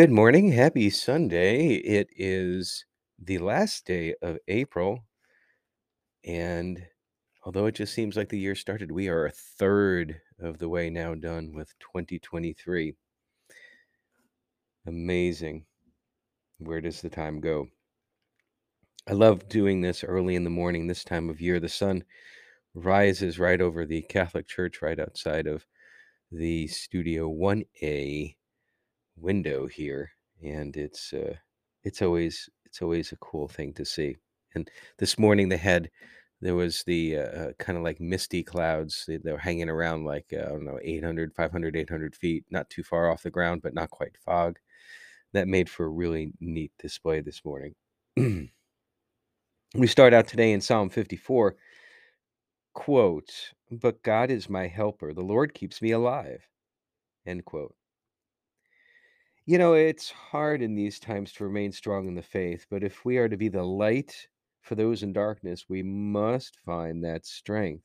Good morning. Happy Sunday. It is the last day of April. And although it just seems like the year started, we are a third of the way now done with 2023. Amazing. Where does the time go? I love doing this early in the morning, this time of year. The sun rises right over the Catholic Church, right outside of the Studio 1A window here. And it's, uh, it's always it's always a cool thing to see. And this morning they had there was the uh, uh, kind of like misty clouds. They, they were hanging around like uh, I don't know 800, 500, 800 feet, not too far off the ground, but not quite fog. That made for a really neat display this morning. we start out today in Psalm 54. Quote, but God is my helper. The Lord keeps me alive. End quote. You know, it's hard in these times to remain strong in the faith, but if we are to be the light for those in darkness, we must find that strength.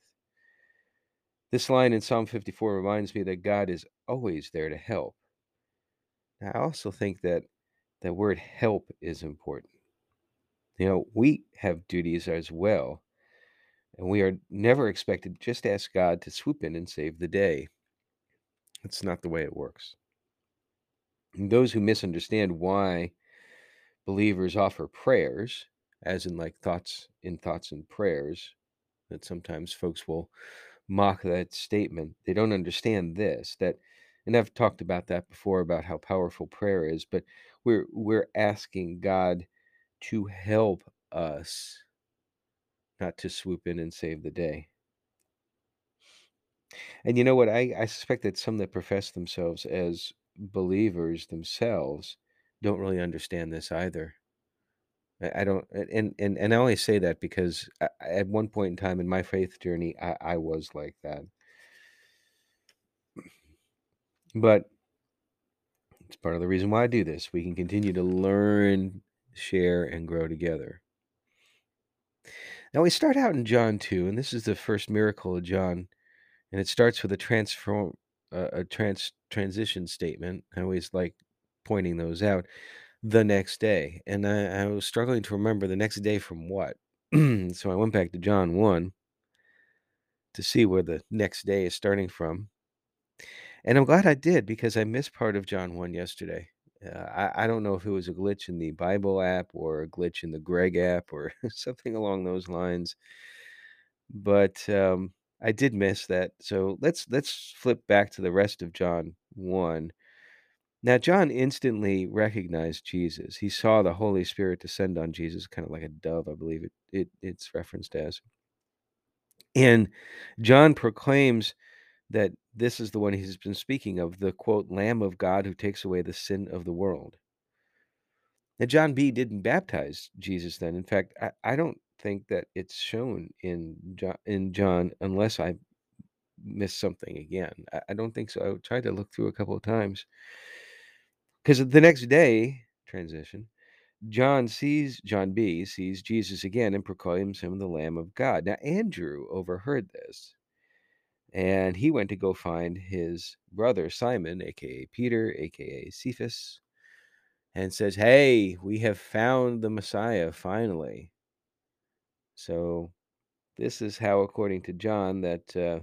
This line in Psalm 54 reminds me that God is always there to help. I also think that the word help is important. You know, we have duties as well, and we are never expected to just ask God to swoop in and save the day. That's not the way it works. And those who misunderstand why believers offer prayers, as in like thoughts in thoughts and prayers, that sometimes folks will mock that statement. They don't understand this that and I've talked about that before about how powerful prayer is, but we're we're asking God to help us not to swoop in and save the day. And you know what? I, I suspect that some that profess themselves as believers themselves don't really understand this either. I, don't, and, and and I only say that because I, at one point in time in my faith journey, I, I was like that. But it's part of the reason why I do this. We can continue to learn, share, and grow together. Now we start out in John 2, and this is the first miracle of John, and it starts with a transform a trans transition statement. I always like pointing those out. The next day, and I, I was struggling to remember the next day from what. so I went back to John 1 to see where the next day is starting from. And I'm glad I did because I missed part of John 1 yesterday. Uh, I, I don't know if it was a glitch in the Bible app or a glitch in the Greg app or something along those lines, but um, I did miss that. So let's let's flip back to the rest of John 1. Now John instantly recognized Jesus. He saw the Holy Spirit descend on Jesus, kind of like a dove, I believe it, it it's referenced as. And John proclaims that this is the one he's been speaking of, the quote, Lamb of God who takes away the sin of the world. Now, John B. didn't baptize Jesus then. In fact, I, I don't think that it's shown in John, in John unless I missed something again. I, I don't think so. I tried to look through a couple of times because the next day, transition, John sees, John B. sees Jesus again and proclaims him the Lamb of God. Now, Andrew overheard this and he went to go find his brother Simon, aka Peter, aka Cephas, and says, Hey, we have found the Messiah finally. So, this is how, according to John, that uh,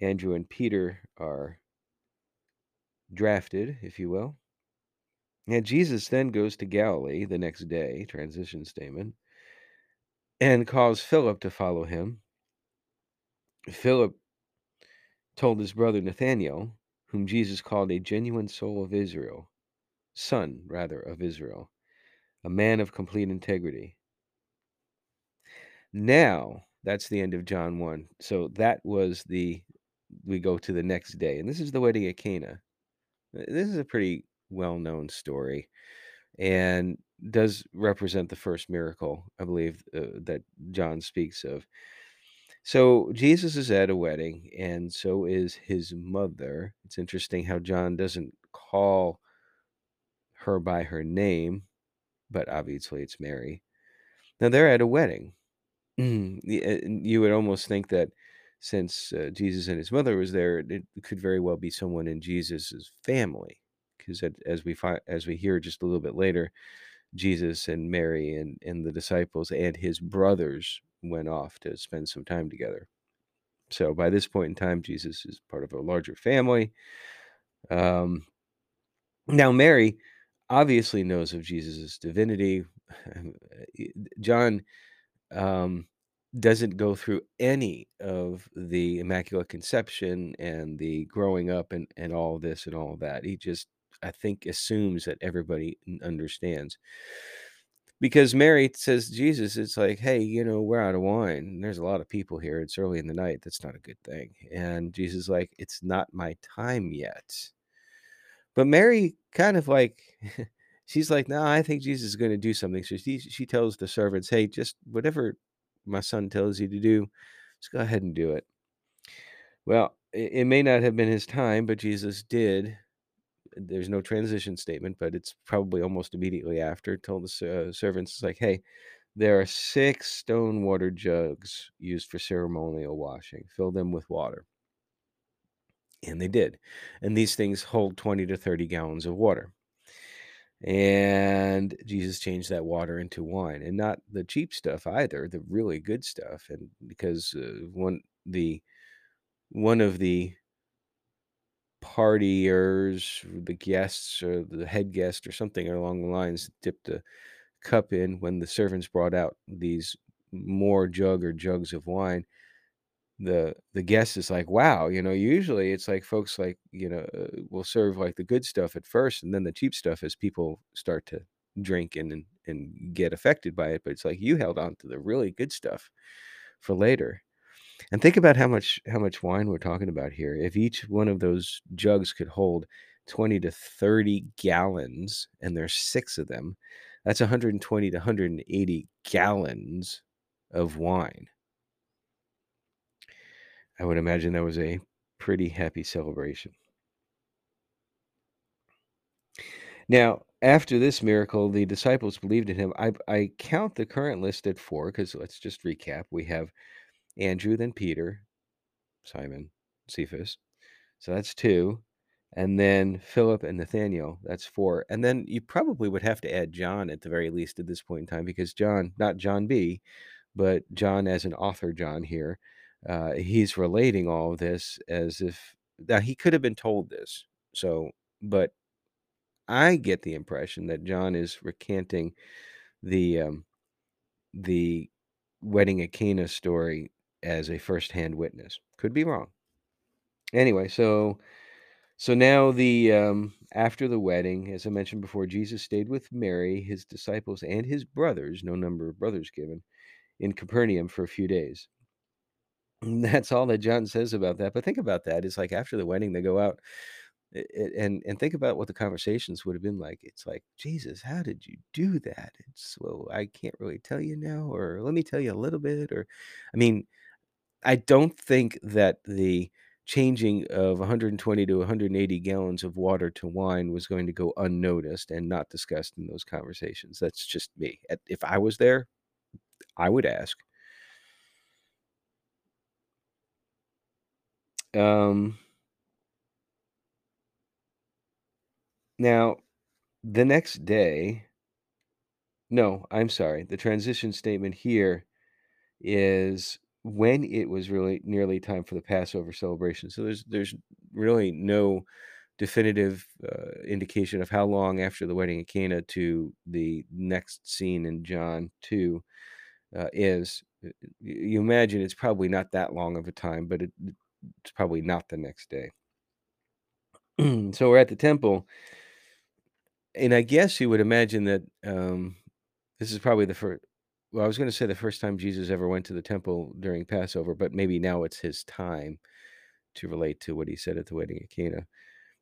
Andrew and Peter are drafted, if you will. And Jesus then goes to Galilee the next day, transition statement, and calls Philip to follow him. Philip told his brother Nathanael, whom Jesus called a genuine soul of Israel, son, rather, of Israel, a man of complete integrity. Now, that's the end of John 1. So that was the, we go to the next day. And this is the wedding at Cana. This is a pretty well known story and does represent the first miracle, I believe, uh, that John speaks of. So Jesus is at a wedding, and so is his mother. It's interesting how John doesn't call her by her name, but obviously it's Mary. Now they're at a wedding. You would almost think that since uh, Jesus and his mother was there, it could very well be someone in Jesus's family, because as we find as we hear just a little bit later, Jesus and Mary and and the disciples and his brothers went off to spend some time together. So by this point in time, Jesus is part of a larger family. Um, now Mary obviously knows of Jesus' divinity. John um, doesn't go through any of the Immaculate Conception and the growing up and, and all this and all that. He just, I think, assumes that everybody understands. Because Mary says, Jesus, it's like, hey, you know, we're out of wine. There's a lot of people here. It's early in the night. That's not a good thing. And Jesus, like, it's not my time yet. But Mary kind of like, she's like, no, I think Jesus is going to do something. So she, she tells the servants, hey, just whatever my son tells you to do, just go ahead and do it. Well, it, it may not have been his time, but Jesus did. There's no transition statement, but it's probably almost immediately after. Told the uh, servants, like, hey, there are six stone water jugs used for ceremonial washing. Fill them with water. And they did. And these things hold 20 to 30 gallons of water. And Jesus changed that water into wine and not the cheap stuff either, the really good stuff. And because uh, one, the, one of the partiers, the guests or the head guest or something along the lines dipped a cup in when the servants brought out these more jug or jugs of wine the the guest is like wow you know usually it's like folks like you know uh, will serve like the good stuff at first and then the cheap stuff as people start to drink and and, get affected by it but it's like you held on to the really good stuff for later. And think about how much how much wine we're talking about here. If each one of those jugs could hold 20 to 30 gallons and there's six of them that's 120 to 180 gallons of wine I would imagine that was a pretty happy celebration. Now, after this miracle, the disciples believed in him. I, I count the current list at four because let's just recap. We have Andrew, then Peter, Simon, Cephas. So that's two. And then Philip and Nathaniel. That's four. And then you probably would have to add John at the very least at this point in time because John, not John B, but John as an author, John here, uh, he's relating all this as if now he could have been told this. So, but I get the impression that John is recanting the um, the wedding at Cana story as a firsthand witness. Could be wrong. Anyway, so so now the um, after the wedding, as I mentioned before, Jesus stayed with Mary, his disciples, and his brothers. No number of brothers given in Capernaum for a few days. That's all that John says about that, but think about that, it's like after the wedding, they go out, and and think about what the conversations would have been like. It's like, "Jesus, how did you do that?" It's, "Well, I can't really tell you now," or, "Let me tell you a little bit," or I mean, I don't think that the changing of 120 to 180 gallons of water to wine was going to go unnoticed and not discussed in those conversations. That's just me. if I was there, I would ask. Um now, the next day no, I'm sorry. The transition statement here is when it was really nearly time for the Passover celebration. So there's there's really no definitive uh, indication of how long after the wedding at Cana to the next scene in John 2 uh, is. You imagine it's probably not that long of a time, but it, it's probably not the next day. so we're at the temple, and I guess you would imagine that um, this is probably the first. Well, I was going to say the first time Jesus ever went to the temple during Passover, but maybe now it's his time to relate to what he said at the wedding at Cana,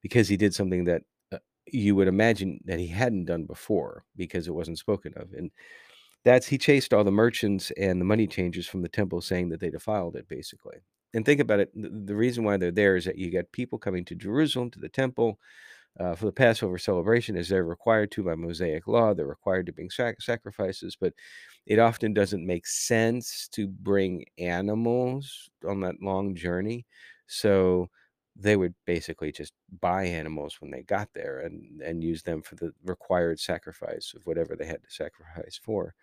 because he did something that uh, you would imagine that he hadn't done before because it wasn't spoken of, and that's he chased all the merchants and the money changers from the temple, saying that they defiled it, basically and think about it. The, reason why they're there is that you get people coming to Jerusalem to the temple uh, for the Passover celebration, as they're required to by Mosaic law. They're required to bring sac- sacrifices, but it often doesn't make sense to bring animals on that long journey. So they would basically just buy animals when they got there and and use them for the required sacrifice of whatever they had to sacrifice for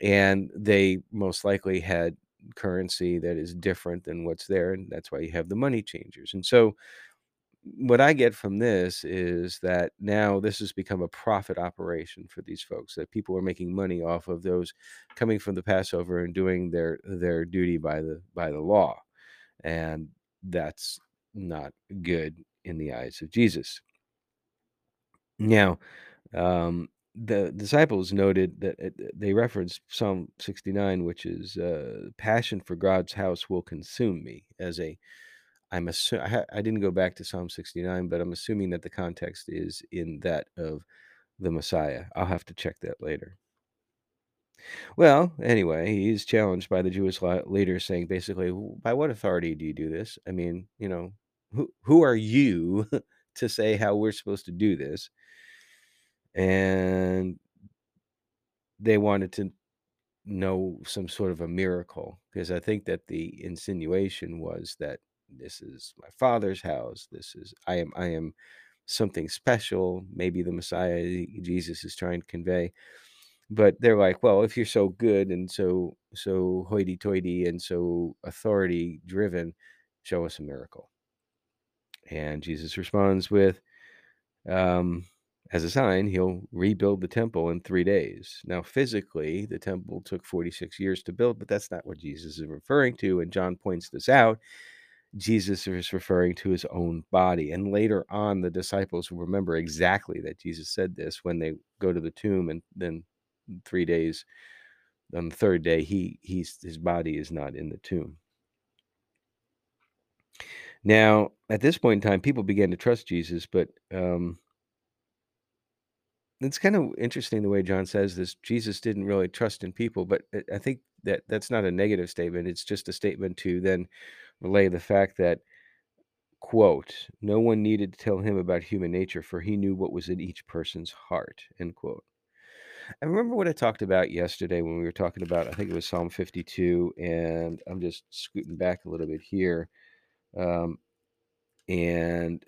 and they most likely had currency that is different than what's there and that's why you have the money changers and so what i get from this is that now this has become a profit operation for these folks that people are making money off of those coming from the passover and doing their their duty by the by the law and that's not good in the eyes of jesus. Now um, the disciples noted that it, they referenced Psalm 69, which is uh, "Passion for God's house will consume me." As a, I'm assu- I, ha- I didn't go back to Psalm 69, but I'm assuming that the context is in that of the Messiah. I'll have to check that later. Well, anyway, he's challenged by the Jewish leaders, saying basically, "By what authority do you do this? I mean, you know, who who are you to say how we're supposed to do this?" And they wanted to know some sort of a miracle because I think that the insinuation was that this is my father's house. This is I am I am something special. Maybe the Messiah Jesus is trying to convey. But they're like, well, if you're so good and so so hoity-toity and so authority driven, show us a miracle. And Jesus responds with, um, as a sign, he'll rebuild the temple in three days. Now, physically, the temple took 46 years to build, but that's not what Jesus is referring to. And John points this out. Jesus is referring to his own body. And later on, the disciples will remember exactly that Jesus said this when they go to the tomb, and then three days, on the third day, he he's his body is not in the tomb. Now, at this point in time, people began to trust Jesus, but um, it's kind of interesting the way John says this. Jesus didn't really trust in people, but I- I think that that's not a negative statement. It's just a statement to then relay the fact that, quote, no one needed to tell him about human nature, for he knew what was in each person's heart, end quote. I remember what I talked about yesterday when we were talking about, I think it was Psalm 52, and I'm just scooting back a little bit here. Um, and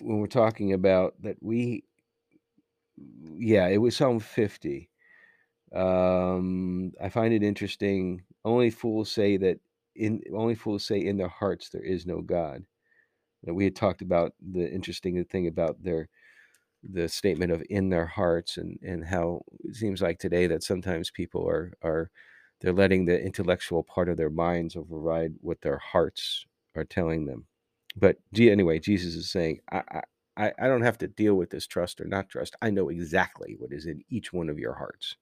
when we're talking about that, we, yeah, it was Psalm 50. Um, I find it interesting. Only fools say that in only fools say in their hearts there is no God. That we had talked about the interesting thing about their the statement of in their hearts and and how it seems like today that sometimes people are are they're letting the intellectual part of their minds override what their hearts are telling them. But anyway, Jesus is saying, I, I I don't have to deal with this trust or not trust. I know exactly what is in each one of your hearts.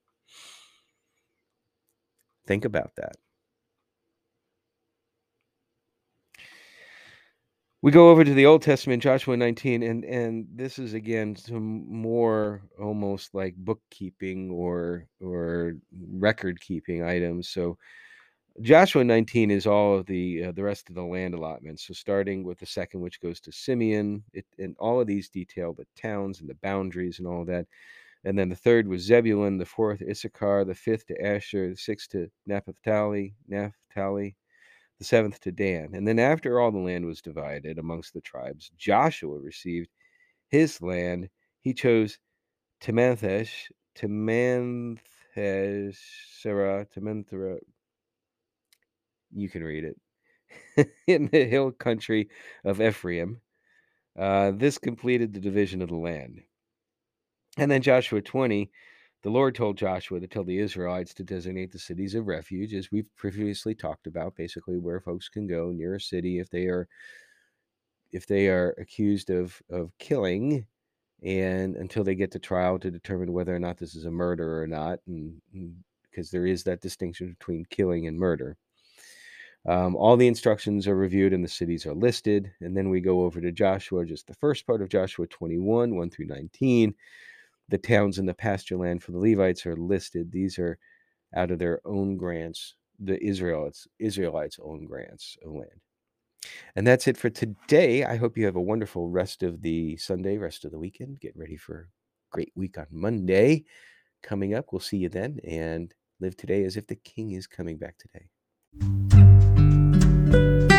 Think about that. We go over to the Old Testament, Joshua 19, and and this is again some more almost like bookkeeping or or record keeping items. So Joshua 19 is all of the uh, the rest of the land allotments. So starting with the second, which goes to Simeon, it, and all of these detail the towns and the boundaries and all that. And then the third was Zebulun, the fourth Issachar, the fifth to Asher, the sixth to Naphtali, Naphtali, the seventh to Dan. And then after all the land was divided amongst the tribes, Joshua received his land. He chose Temanthesh, Temanthesera, Temanthera. You can read it. in the hill country of Ephraim. Uh, this completed the division of the land. And then Joshua 20, the Lord told Joshua to tell the Israelites to designate the cities of refuge, as we've previously talked about, basically where folks can go near a city if they are if they are accused of of killing and until they get to trial to determine whether or not this is a murder or not and because there is that distinction between killing and murder um, all the instructions are reviewed and the cities are listed and then we go over to joshua just the first part of joshua 21 1 through 19 the towns in the pasture land for the levites are listed these are out of their own grants the israelites israelites own grants of land and that's it for today. I hope you have a wonderful rest of the Sunday, rest of the weekend. Get ready for a great week on Monday coming up. We'll see you then and live today as if the king is coming back today. Thank you.